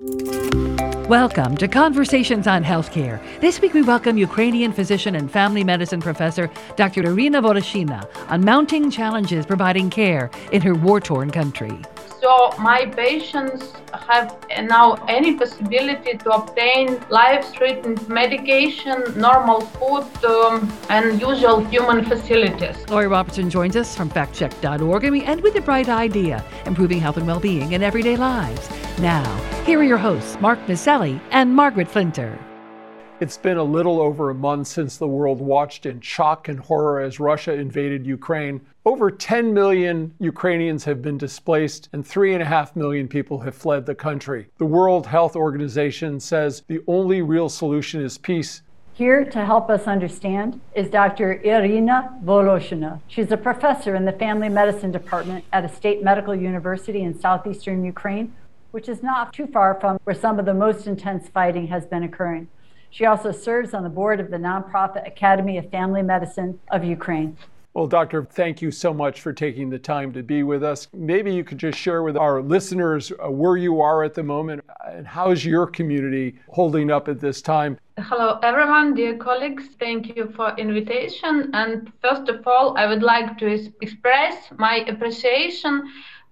Welcome to Conversations on Healthcare. This week we welcome Ukrainian physician and family medicine professor Dr. Irina Voloshina on mounting challenges providing care in her war torn country. So, my patients have now any possibility to obtain life threatening medication, normal food, um, and usual human facilities. Lori Robertson joins us from factcheck.org, and we end with a bright idea improving health and well being in everyday lives. Now, here are your hosts, Mark Masselli and Margaret Flinter. It's been a little over a month since the world watched in shock and horror as Russia invaded Ukraine. Over 10 million Ukrainians have been displaced, and 3.5 million people have fled the country. The World Health Organization says the only real solution is peace. Here to help us understand is Dr. Irina Voloshina. She's a professor in the Family Medicine Department at a state medical university in southeastern Ukraine, which is not too far from where some of the most intense fighting has been occurring. She also serves on the board of the nonprofit Academy of Family Medicine of Ukraine. Well, Doctor, thank you so much for taking the time to be with us. Maybe you could just share with our listeners uh, where you are at the moment and how is your community holding up at this time? Hello, everyone, dear colleagues. Thank you for invitation. And first of all, I would like to express my appreciation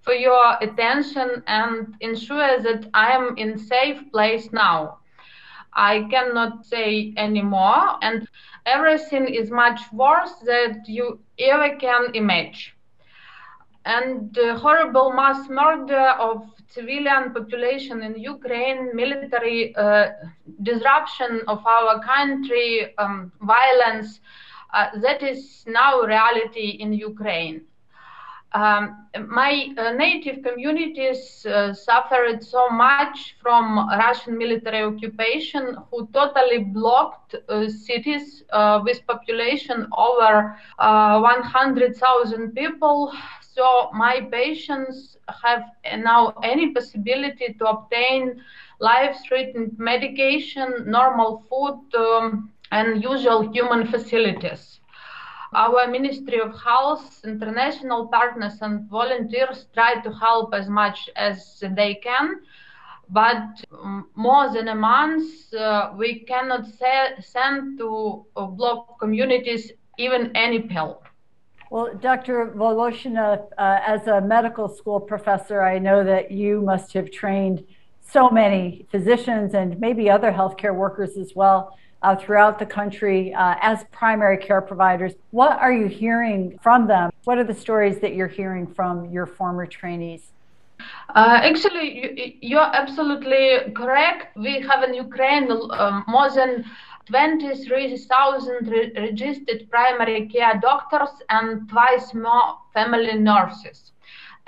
for your attention and ensure that I am in safe place now. I cannot say anymore, and everything is much worse than you ever can imagine. And the horrible mass murder of civilian population in Ukraine, military uh, disruption of our country, um, violence, uh, that is now reality in Ukraine. Um, my uh, native communities uh, suffered so much from Russian military occupation, who totally blocked uh, cities uh, with population over uh, 100,000 people. So my patients have now any possibility to obtain life-threatening medication, normal food, um, and usual human facilities. Our Ministry of Health, international partners, and volunteers try to help as much as they can. But um, more than a month, uh, we cannot send to uh, block communities even any pill. Well, Dr. Voloshina, uh, as a medical school professor, I know that you must have trained so many physicians and maybe other healthcare workers as well uh, throughout the country uh, as primary care providers. What are you hearing from them? What are the stories that you're hearing from your former trainees? Uh, actually, you, are absolutely correct. We have in Ukraine um, more than 23,000 re- registered primary care doctors and twice more family nurses.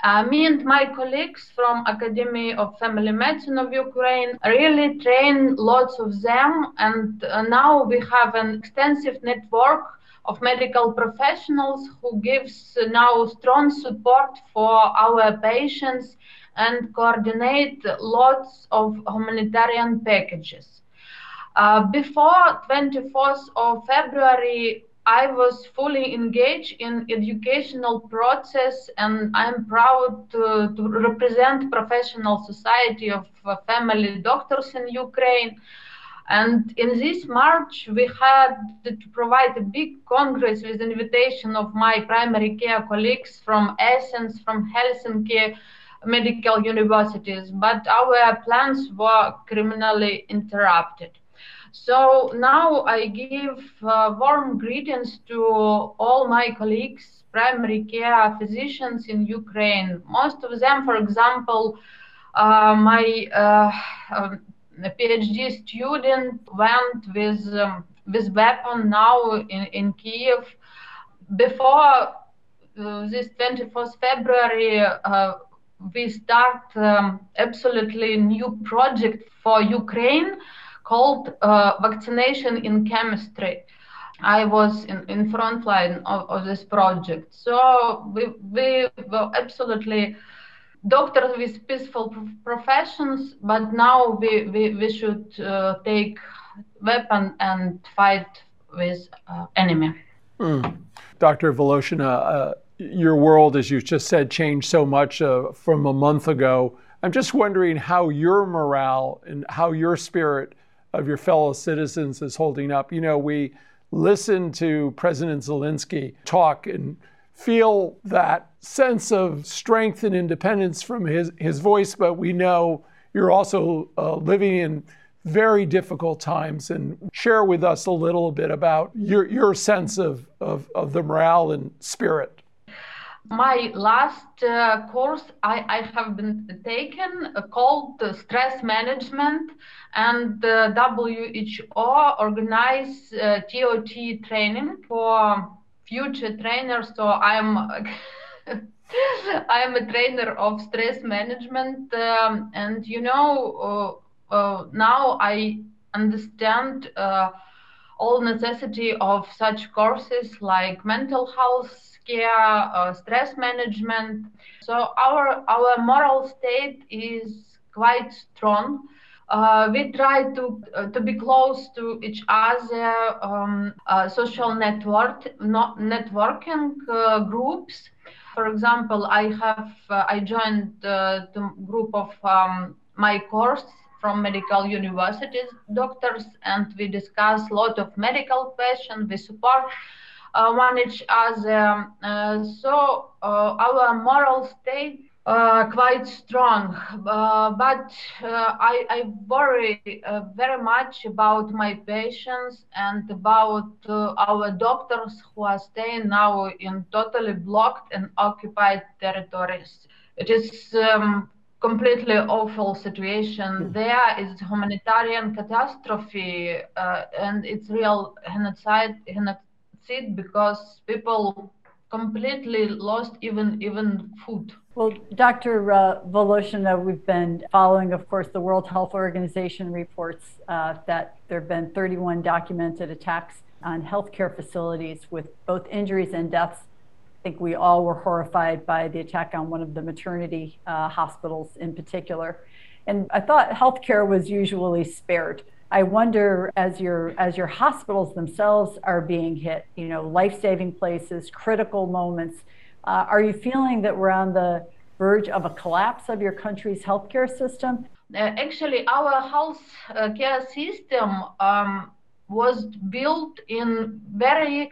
Uh, me and my colleagues from Academy of Family Medicine of Ukraine really train lots of them, and uh, now we have an extensive network of medical professionals who gives now strong support for our patients and coordinate lots of humanitarian packages. Uh, before 24th of February, I was fully engaged in educational process and I'm proud to, to represent professional society of uh, family doctors in Ukraine. And in this March, we had to provide a big congress with invitation of my primary care colleagues from Essence, from Helsinki medical universities, but our plans were criminally interrupted. So now I give uh, warm greetings to all my colleagues, primary care physicians in Ukraine. Most of them, for example, uh, my uh, um, PhD student went with um, with weapon now in, in Kiev. Before uh, this 24th February, uh, we start um, absolutely new project for Ukraine called uh, Vaccination in Chemistry. I was in, in front line of, of this project. So we, we were absolutely doctors with peaceful professions, but now we, we, we should uh, take weapon and fight with uh, enemy. Mm. Dr. Voloshina, uh, your world, as you just said, changed so much uh, from a month ago I'm just wondering how your morale and how your spirit of your fellow citizens is holding up. You know, we listen to President Zelensky talk and feel that sense of strength and independence from his, his voice, but we know you're also uh, living in very difficult times and share with us a little bit about your, your sense of, of, of the morale and spirit. My last uh, course I, I have been taken uh, called stress management and WHO organize TOT uh, training for future trainers. So I'm I'm a trainer of stress management, um, and you know uh, uh, now I understand uh, all necessity of such courses like mental health care, uh, stress management. So our our moral state is quite strong. Uh, we try to uh, to be close to each other, um, uh, social network, not networking uh, groups. For example, I have uh, I joined the group of um, my course from medical universities doctors, and we discuss a lot of medical questions. We support uh, one each other. so our moral state uh, quite strong. Uh, but uh, I, I, worry uh, very much about my patients and about uh, our doctors who are staying now in totally blocked and occupied territories. It is um, completely awful situation. There is humanitarian catastrophe uh, and it's real genocide, genocide because people completely lost even even food. Well, Dr. Uh, Voloshina, we've been following, of course, the World Health Organization reports uh, that there have been 31 documented attacks on healthcare facilities with both injuries and deaths. I think we all were horrified by the attack on one of the maternity uh, hospitals in particular. And I thought healthcare was usually spared. I wonder as your as your hospitals themselves are being hit, you know, life-saving places, critical moments, uh, are you feeling that we're on the verge of a collapse of your country's healthcare system? Uh, actually, our health uh, care system um, was built in very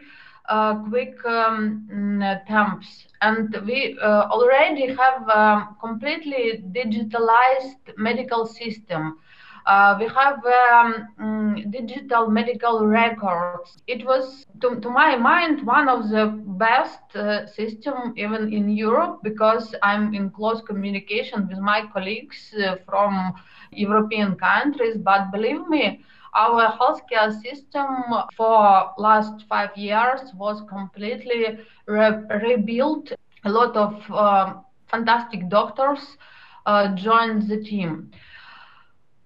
uh, quick um, mm, and we uh, already have a completely digitalized medical system. Uh, we have um, mm, digital medical records. It was, to, to, my mind, one of the best uh, system even in Europe because I'm in close communication with my colleagues uh, from European countries. But believe me, our healthcare system for last five years was completely re- rebuilt. A lot of um, fantastic doctors uh, joined the team.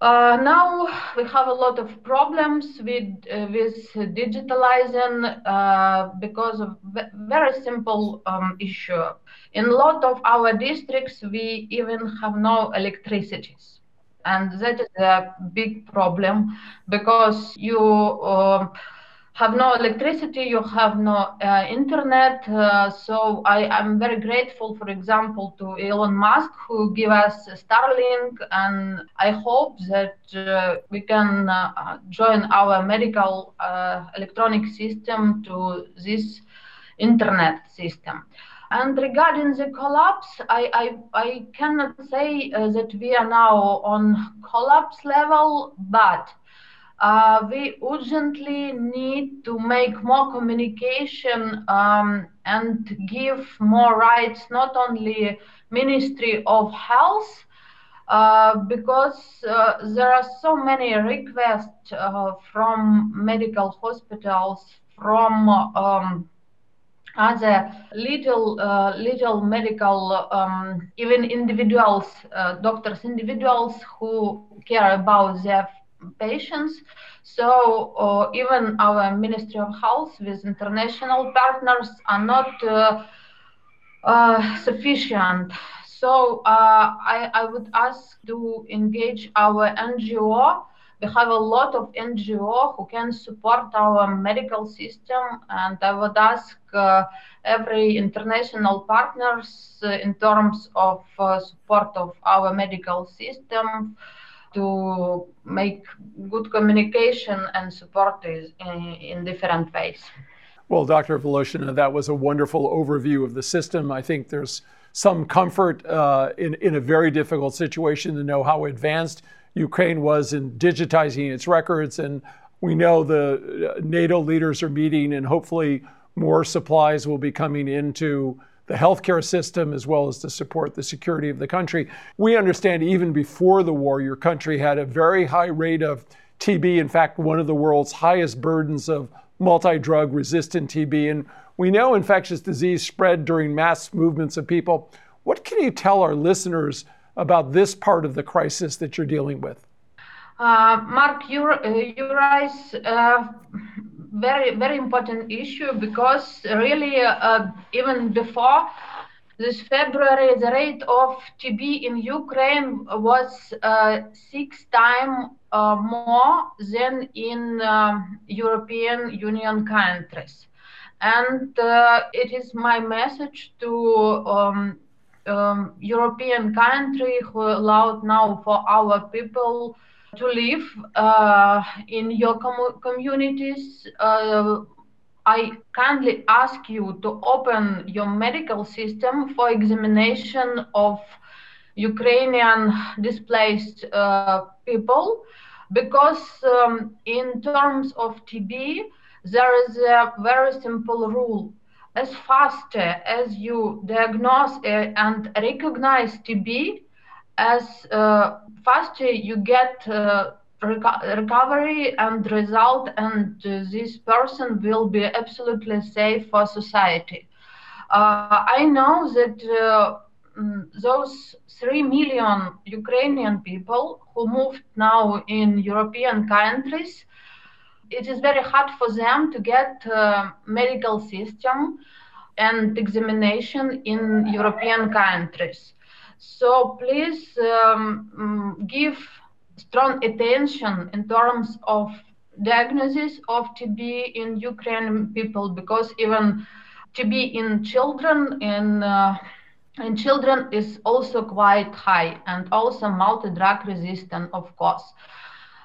Uh, now we have a lot of problems with uh, with digitalizing uh, because of very simple um, issue. In a lot of our districts, we even have no electricities, and that is a big problem because you um, have no electricity, you have no uh, internet. Uh, so I am very grateful, for example, to Elon Musk who give us Starlink, and I hope that uh, we can uh, join our medical uh, electronic system to this internet system. And regarding the collapse, I, I, I cannot say uh, that we are now on collapse level, but uh, we urgently need to make more communication um, and give more rights not only ministry of health uh, because uh, there are so many requests uh, from medical hospitals from um, other little uh, little medical um, even individuals uh, doctors individuals who care about their patients. So uh, even our Ministry of Health with international partners are not uh, uh, sufficient. So uh, I, I, would ask to engage our NGO we have a lot of NGO who can support our medical system, and I would ask uh, every international partners uh, in terms of uh, support of our medical system to make good communication and support in, in different ways. Well, Dr. Voloshina, that was a wonderful overview of the system. I think there's some comfort uh, in, in a very difficult situation to know how advanced Ukraine was in digitizing its records. And we know the uh, NATO leaders are meeting, and hopefully more supplies will be coming into the healthcare system as well as to support the security of the country. We understand even before the war, your country had a very high rate of TB. In fact, one of the world's highest burdens of multi drug resistant TB. And we know infectious disease spread during mass movements of people. What can you tell our listeners about this part of the crisis that you're dealing with? Uh, Mark, you, you raise a very, very important issue because really, uh, even before this February, the rate of TB in Ukraine was uh, six times uh, more than in um, European Union countries. And uh, it is my message to um, um, European country who allowed now for our people to live uh, in your com- communities. Uh, I kindly ask you to open your medical system for examination of Ukrainian displaced uh, people because um, in terms of TB, there is a very simple rule. As fast as you diagnose and recognize TB, as uh, faster you get uh, reco- recovery and result, and uh, this person will be absolutely safe for society. Uh, I know that uh, mm, those 3 million Ukrainian people who moved now in European countries, it is very hard for them to get uh, medical system and examination in European countries. So please um, give strong attention in terms of diagnosis of TB in Ukrainian people because even TB in children in uh, in children is also quite high and also multi-drug resistant, of course.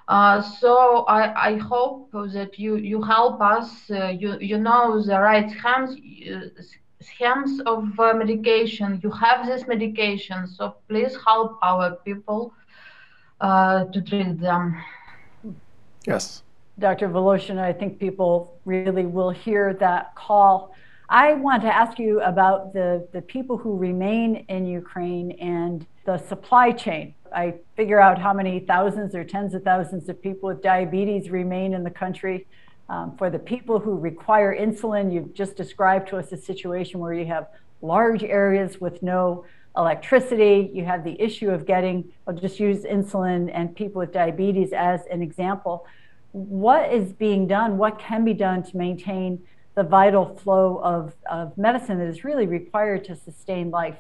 Uh, so I, I, hope that you, you help us. Uh, you, you know the right schemes, uh, schemes of uh, medication. You have this medication, so please help our people uh, to treat them. Yes. Dr. Voloshin, I think people really will hear that call I want to ask you about the, the people who remain in Ukraine and the supply chain. I figure out how many thousands or tens of thousands of people with diabetes remain in the country. Um, for the people who require insulin, you've just described to us a situation where you have large areas with no electricity. You have the issue of getting, I'll just use insulin and people with diabetes as an example. What is being done? What can be done to maintain the vital flow of, of medicine that is really required to sustain life?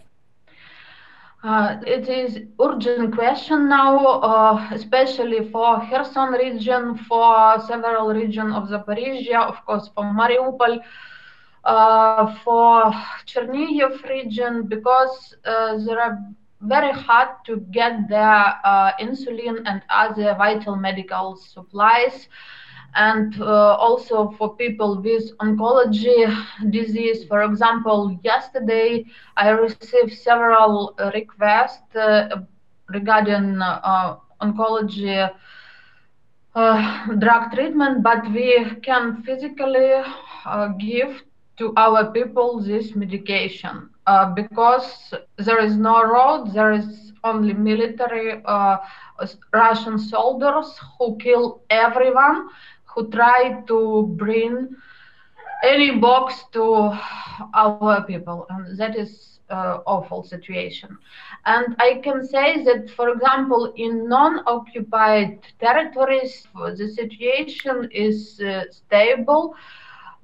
Uh, it is urgent question now, uh, especially for Kherson region, for several region of Zaporizhia, of course, for Mariupol, uh, for Chernihiv region, because uh, there are very hard to get their uh, insulin and other vital medical supplies and uh, also for people with oncology disease. For example, yesterday I received several requests uh, regarding uh, oncology uh, drug treatment, but we can physically uh, give to our people this medication uh, because there is no road, there is only military Russian soldiers who kill everyone who try to bring any box to our people and that is uh, awful situation. And i can say that for example in non-occupied territories the situation is uh, stable.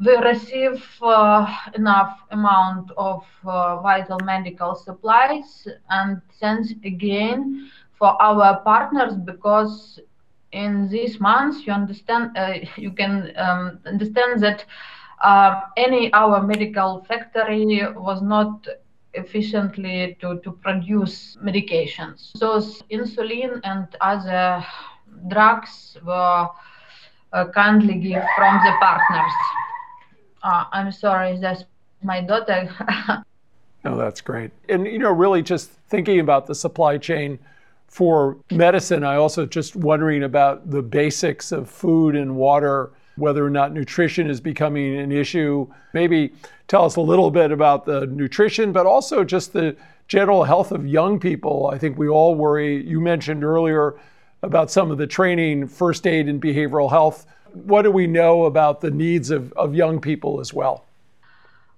We receive uh, enough amount of uh, vital medical supplies and thanks again for our partners because in these months, you understand, uh, you can um, understand that uh, any our medical factory was not efficiently to, to produce medications. So insulin and other drugs were uh, kindly given from the partners. Uh, I'm sorry, that's my daughter. oh, that's great. And, you know, really just thinking about the supply chain for medicine, I also just wondering about the basics of food and water, whether or not nutrition is becoming an issue. Maybe tell us a little bit about the nutrition, but also just the general health of young people. I think we all worry. You mentioned earlier about some of the training, first aid, and behavioral health. What do we know about the needs of, of young people as well?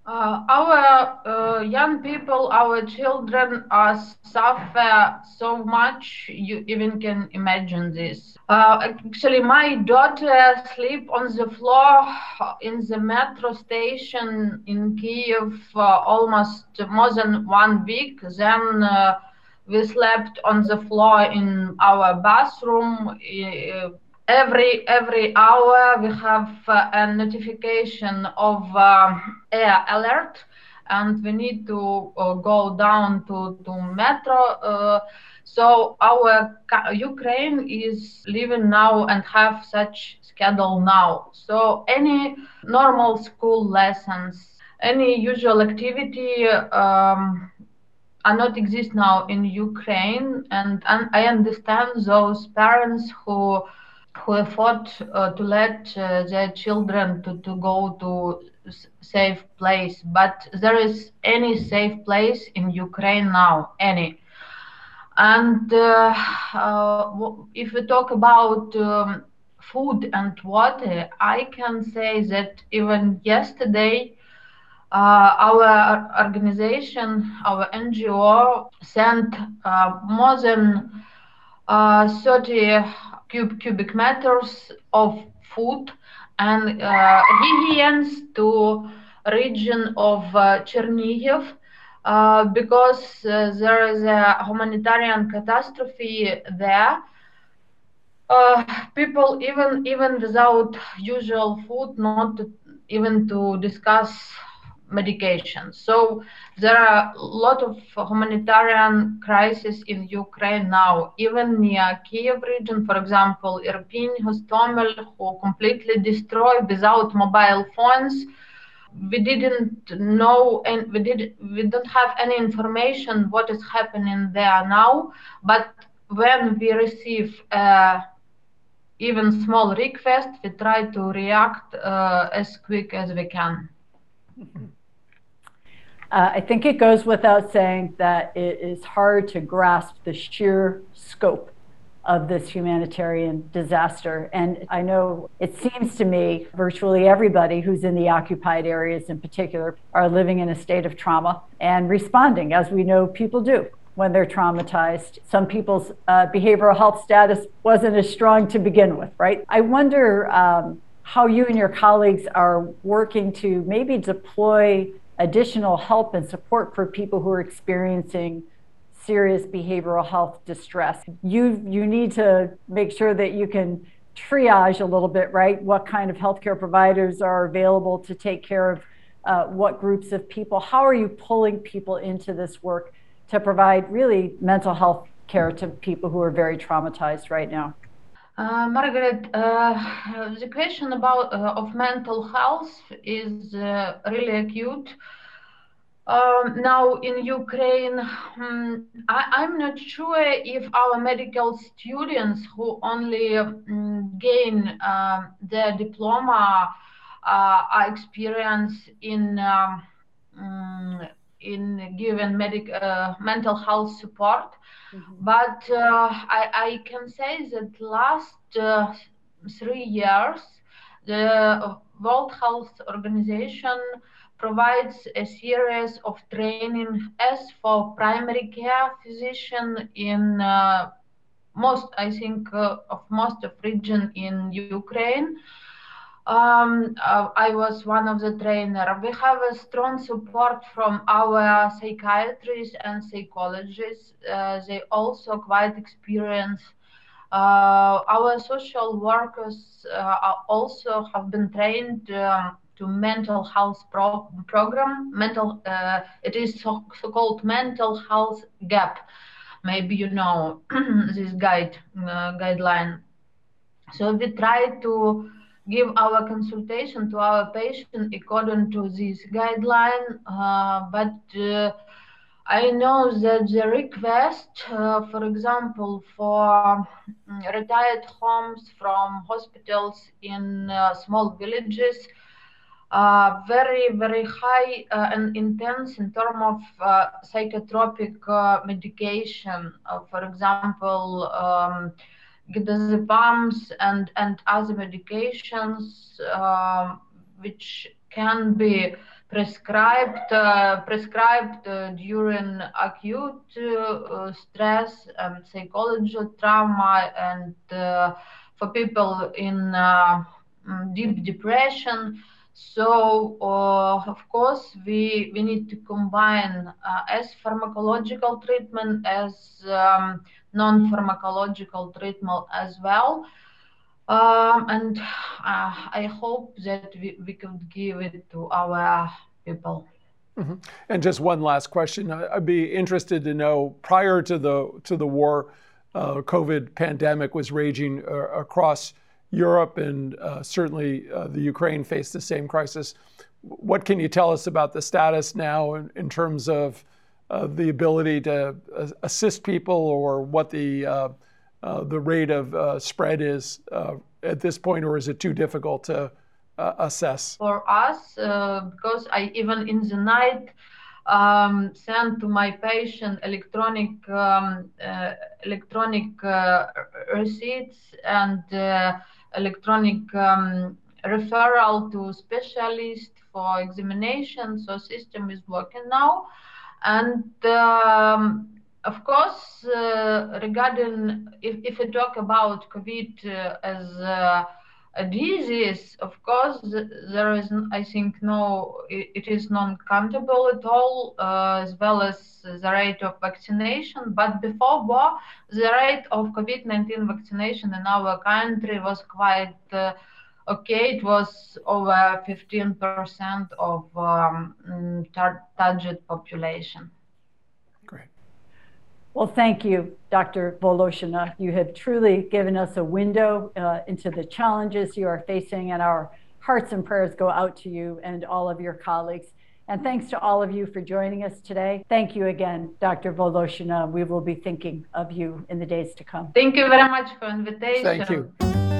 Uh, our uh, young people, our children are suffer so much. You even can imagine this. Uh, actually, my daughter sleep on the floor in the metro station in Kiev uh, almost more than one week. Then uh, we slept on the floor in our bathroom uh, every every hour we have uh, a notification of uh, air alert and we need to uh, go down to, to metro uh, so our ukraine is living now and have such schedule now. So any normal school lessons any usual activity um, are not exist now in ukraine and, and i understand those parents who who afford uh, to let uh, their children to, to go to safe place. But there is any safe place in ukraine now? Any. And uh, uh if we talk about um, food and water i can say that even yesterday uh, our organization our ngo sent uh, more than 30 cub- cubic meters of food and uh, to region of uh, Chernihiv uh, because uh, there is a humanitarian catastrophe there. Uh, people even even without usual food, not even to discuss medication. So there are a lot of humanitarian crises in Ukraine now, even near Kiev region, for example, Irpin, Hostomel, who completely destroyed without mobile phones. We didn't know and we did we don't have any information what is happening there now. But when we receive uh, even small request, we try to react uh, as quick as we can. Uh, I think it goes without saying that it is hard to grasp the sheer scope of this humanitarian disaster. And I know it seems to me virtually everybody who's in the occupied areas in particular are living in a state of trauma and responding, as we know people do when they're traumatized. Some people's uh, behavioral health status wasn't as strong to begin with, right? I wonder um, how you and your colleagues are working to maybe deploy additional help and support for people who are experiencing serious behavioral health distress. You you need to make sure that you can triage a little bit, right? What kind of healthcare providers are available to take care of uh, what groups of people? How are you pulling people into this work to provide really mental health care to people who are very traumatized right now? Uh, Margaret, uh, the question about uh, of mental health is uh, really acute. Um, now in Ukraine, um, I, am not sure if our medical students who only um, gain their diploma uh, are experienced in um, mm, in given medic uh, mental health support Mm-hmm. But uh, I, I, can say that last uh, three years, the World Health Organization provides a series of training as for primary care physician in uh, most, I think, uh, of most of region in Ukraine um, uh, I was one of the trainer. We have a strong support from our psychiatrists and psychologists. Uh, they also quite experienced Uh, our social workers uh, also have been trained um, to mental health pro- program. Mental, uh, it is so, so-called mental health gap. Maybe you know this guide uh, guideline. So we try to give our consultation to our patient according to this guideline, uh, but I know that the request, uh, for example, for mm, retired homes from hospitals in uh, small villages, uh, very, very high uh, and intense in terms of uh, psychotropic uh, medication. for example, um, diazepams and, and other medications, um, which can be prescribed uh, prescribed uh, during acute uh, stress and psychological trauma and for people in mm, deep depression so uh, of course we we need to combine uh, as pharmacological treatment as um, non-pharmacological treatment as well um, and uh, I hope that we, we could give it to our people. Mm-hmm. And just one last question: I'd be interested to know prior to the to the war, uh, COVID pandemic was raging uh, across Europe, and uh, certainly uh, the Ukraine faced the same crisis. What can you tell us about the status now in, in terms of uh, the ability to assist people, or what the uh, the rate of uh, spread is uh, at this point, or is it too difficult to assess? For us, because I even in the night um, send to my patient electronic um, uh, electronic uh, receipts and uh, electronic um, referral to specialist for examination. So system is working now, and um, of course, uh, regarding if, if we talk about COVID uh, as uh, disease, of course, there is, I think, no, it, it is non-countable at all, uh, as well as the rate of vaccination. But before war, the rate of COVID-19 vaccination in our country was quite uh, okay. It was over 15% of um, mm, target population. Well, thank you, Dr. Voloshina. You have truly given us a window uh, into the challenges you are facing, and our hearts and prayers go out to you and all of your colleagues. And thanks to all of you for joining us today. Thank you again, Dr. Voloshina. We will be thinking of you in the days to come. Thank you very much for invitation. Thank you.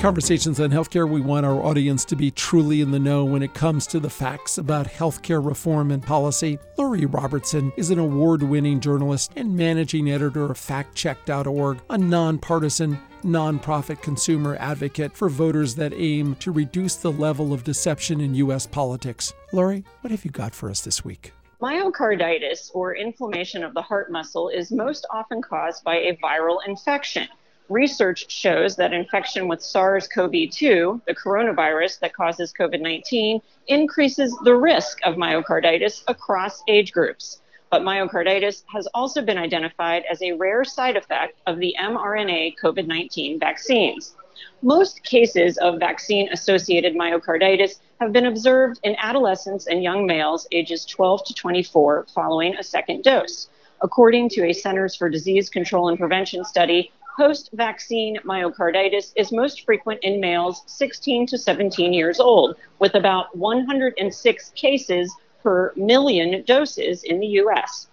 Conversations on Healthcare, we want our audience to be truly in the know when it comes to the facts about healthcare reform and policy. Lori Robertson is an award winning journalist and managing editor of FactCheck.org, a nonpartisan, nonprofit consumer advocate for voters that aim to reduce the level of deception in U.S. politics. Lori, what have you got for us this week? Myocarditis, or inflammation of the heart muscle, is most often caused by a viral infection research shows that infection with SARS CoV 2, the coronavirus that causes COVID 19, increases the risk of myocarditis across age groups. But myocarditis has also been identified as a rare side effect of the mRNA COVID 19 vaccines. Most cases of vaccine associated myocarditis have been observed in adolescents and young males ages 12 to 24 following a second dose. According to a Centers for Disease Control and Prevention study post vaccine myocarditis is most frequent in males 16 to 17 years old, with about 106 cases per million doses in the US.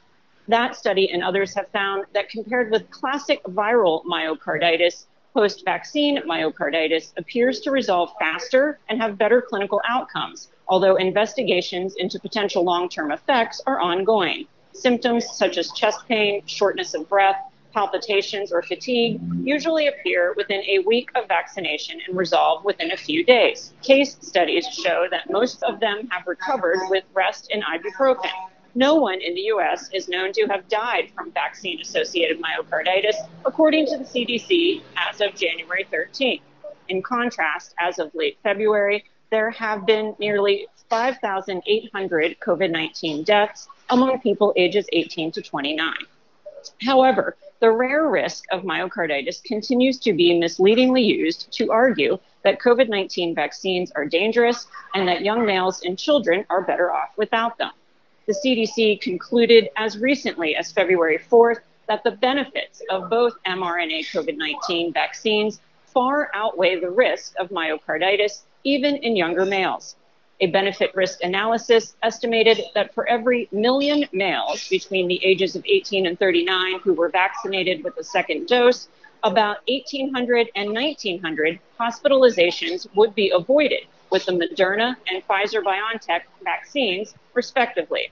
That study and others have found that compared with classic viral myocarditis, post vaccine myocarditis appears to resolve faster and have better clinical outcomes, although investigations into potential long term effects are ongoing. Symptoms such as chest pain, shortness of breath, palpitations, or fatigue usually appear within a week of vaccination and resolve within a few days. Case studies show that most of them have recovered with rest and ibuprofen. No one in the U.S. is known to have died from vaccine associated myocarditis, according to the CDC as of January 13th. In contrast, as of late February, there have been nearly 5,800 COVID 19 deaths among people ages 18 to 29. However, the rare risk of myocarditis continues to be misleadingly used to argue that COVID 19 vaccines are dangerous and that young males and children are better off without them. The CDC concluded as recently as February 4th that the benefits of both mRNA COVID 19 vaccines far outweigh the risk of myocarditis, even in younger males. A benefit risk analysis estimated that for every million males between the ages of 18 and 39 who were vaccinated with a second dose, about 1,800 and 1,900 hospitalizations would be avoided with the Moderna and Pfizer BioNTech vaccines, respectively.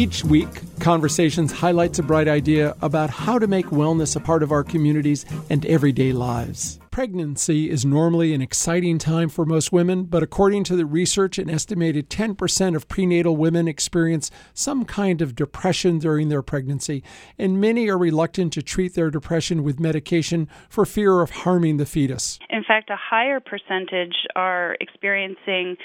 Each week, Conversations highlights a bright idea about how to make wellness a part of our communities and everyday lives. Pregnancy is normally an exciting time for most women, but according to the research, an estimated 10% of prenatal women experience some kind of depression during their pregnancy, and many are reluctant to treat their depression with medication for fear of harming the fetus. In fact, a higher percentage are experiencing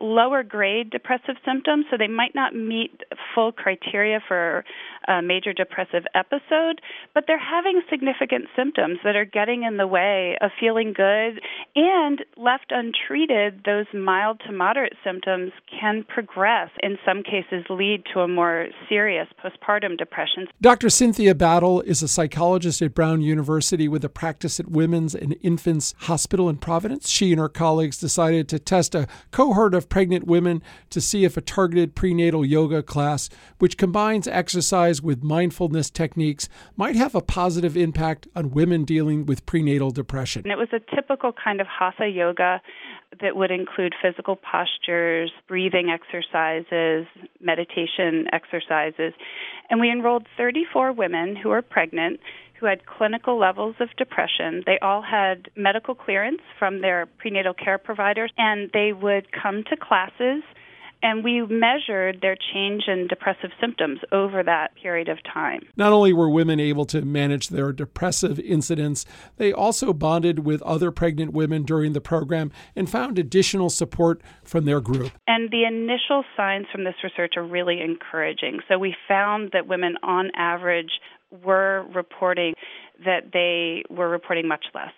lower grade depressive symptoms, so they might not meet full criteria for a major depressive episode, but they're having significant symptoms that are getting in the way of feeling good. And left untreated, those mild to moderate symptoms can progress, in some cases, lead to a more serious postpartum depression. Dr. Cynthia Battle is a psychologist at Brown University with a practice at Women's and Infants Hospital in Providence. She and her colleagues decided to test a cohort of pregnant women to see if a targeted prenatal yoga class, which combines exercise with mindfulness techniques, might have a positive impact on women dealing with prenatal depression. And it was a typical kind of hatha yoga that would include physical postures, breathing exercises, meditation exercises. And we enrolled 34 women who were pregnant who had clinical levels of depression. They all had medical clearance from their prenatal care providers, and they would come to classes and we measured their change in depressive symptoms over that period of time. Not only were women able to manage their depressive incidents, they also bonded with other pregnant women during the program and found additional support from their group. And the initial signs from this research are really encouraging. So we found that women, on average, were reporting that they were reporting much less.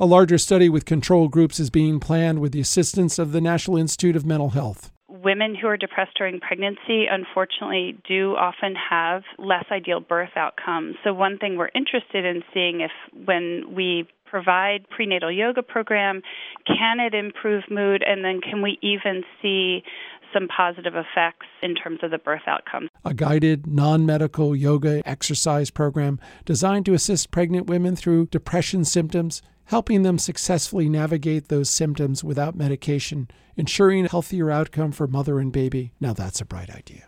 A larger study with control groups is being planned with the assistance of the National Institute of Mental Health women who are depressed during pregnancy unfortunately do often have less ideal birth outcomes. So one thing we're interested in seeing if when we provide prenatal yoga program, can it improve mood and then can we even see some positive effects in terms of the birth outcomes. A guided, non medical yoga exercise program designed to assist pregnant women through depression symptoms helping them successfully navigate those symptoms without medication, ensuring a healthier outcome for mother and baby. Now that's a bright idea.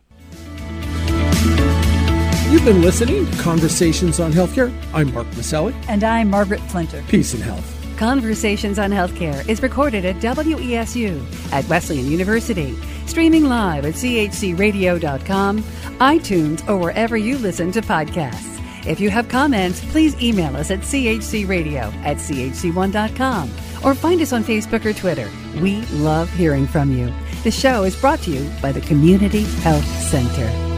You've been listening to Conversations on Healthcare. I'm Mark Masselli. And I'm Margaret Flinter. Peace and health. Conversations on Healthcare is recorded at WESU at Wesleyan University, streaming live at chcradio.com, iTunes, or wherever you listen to podcasts. If you have comments, please email us at chcradio at chc1.com or find us on Facebook or Twitter. We love hearing from you. The show is brought to you by the Community Health Center.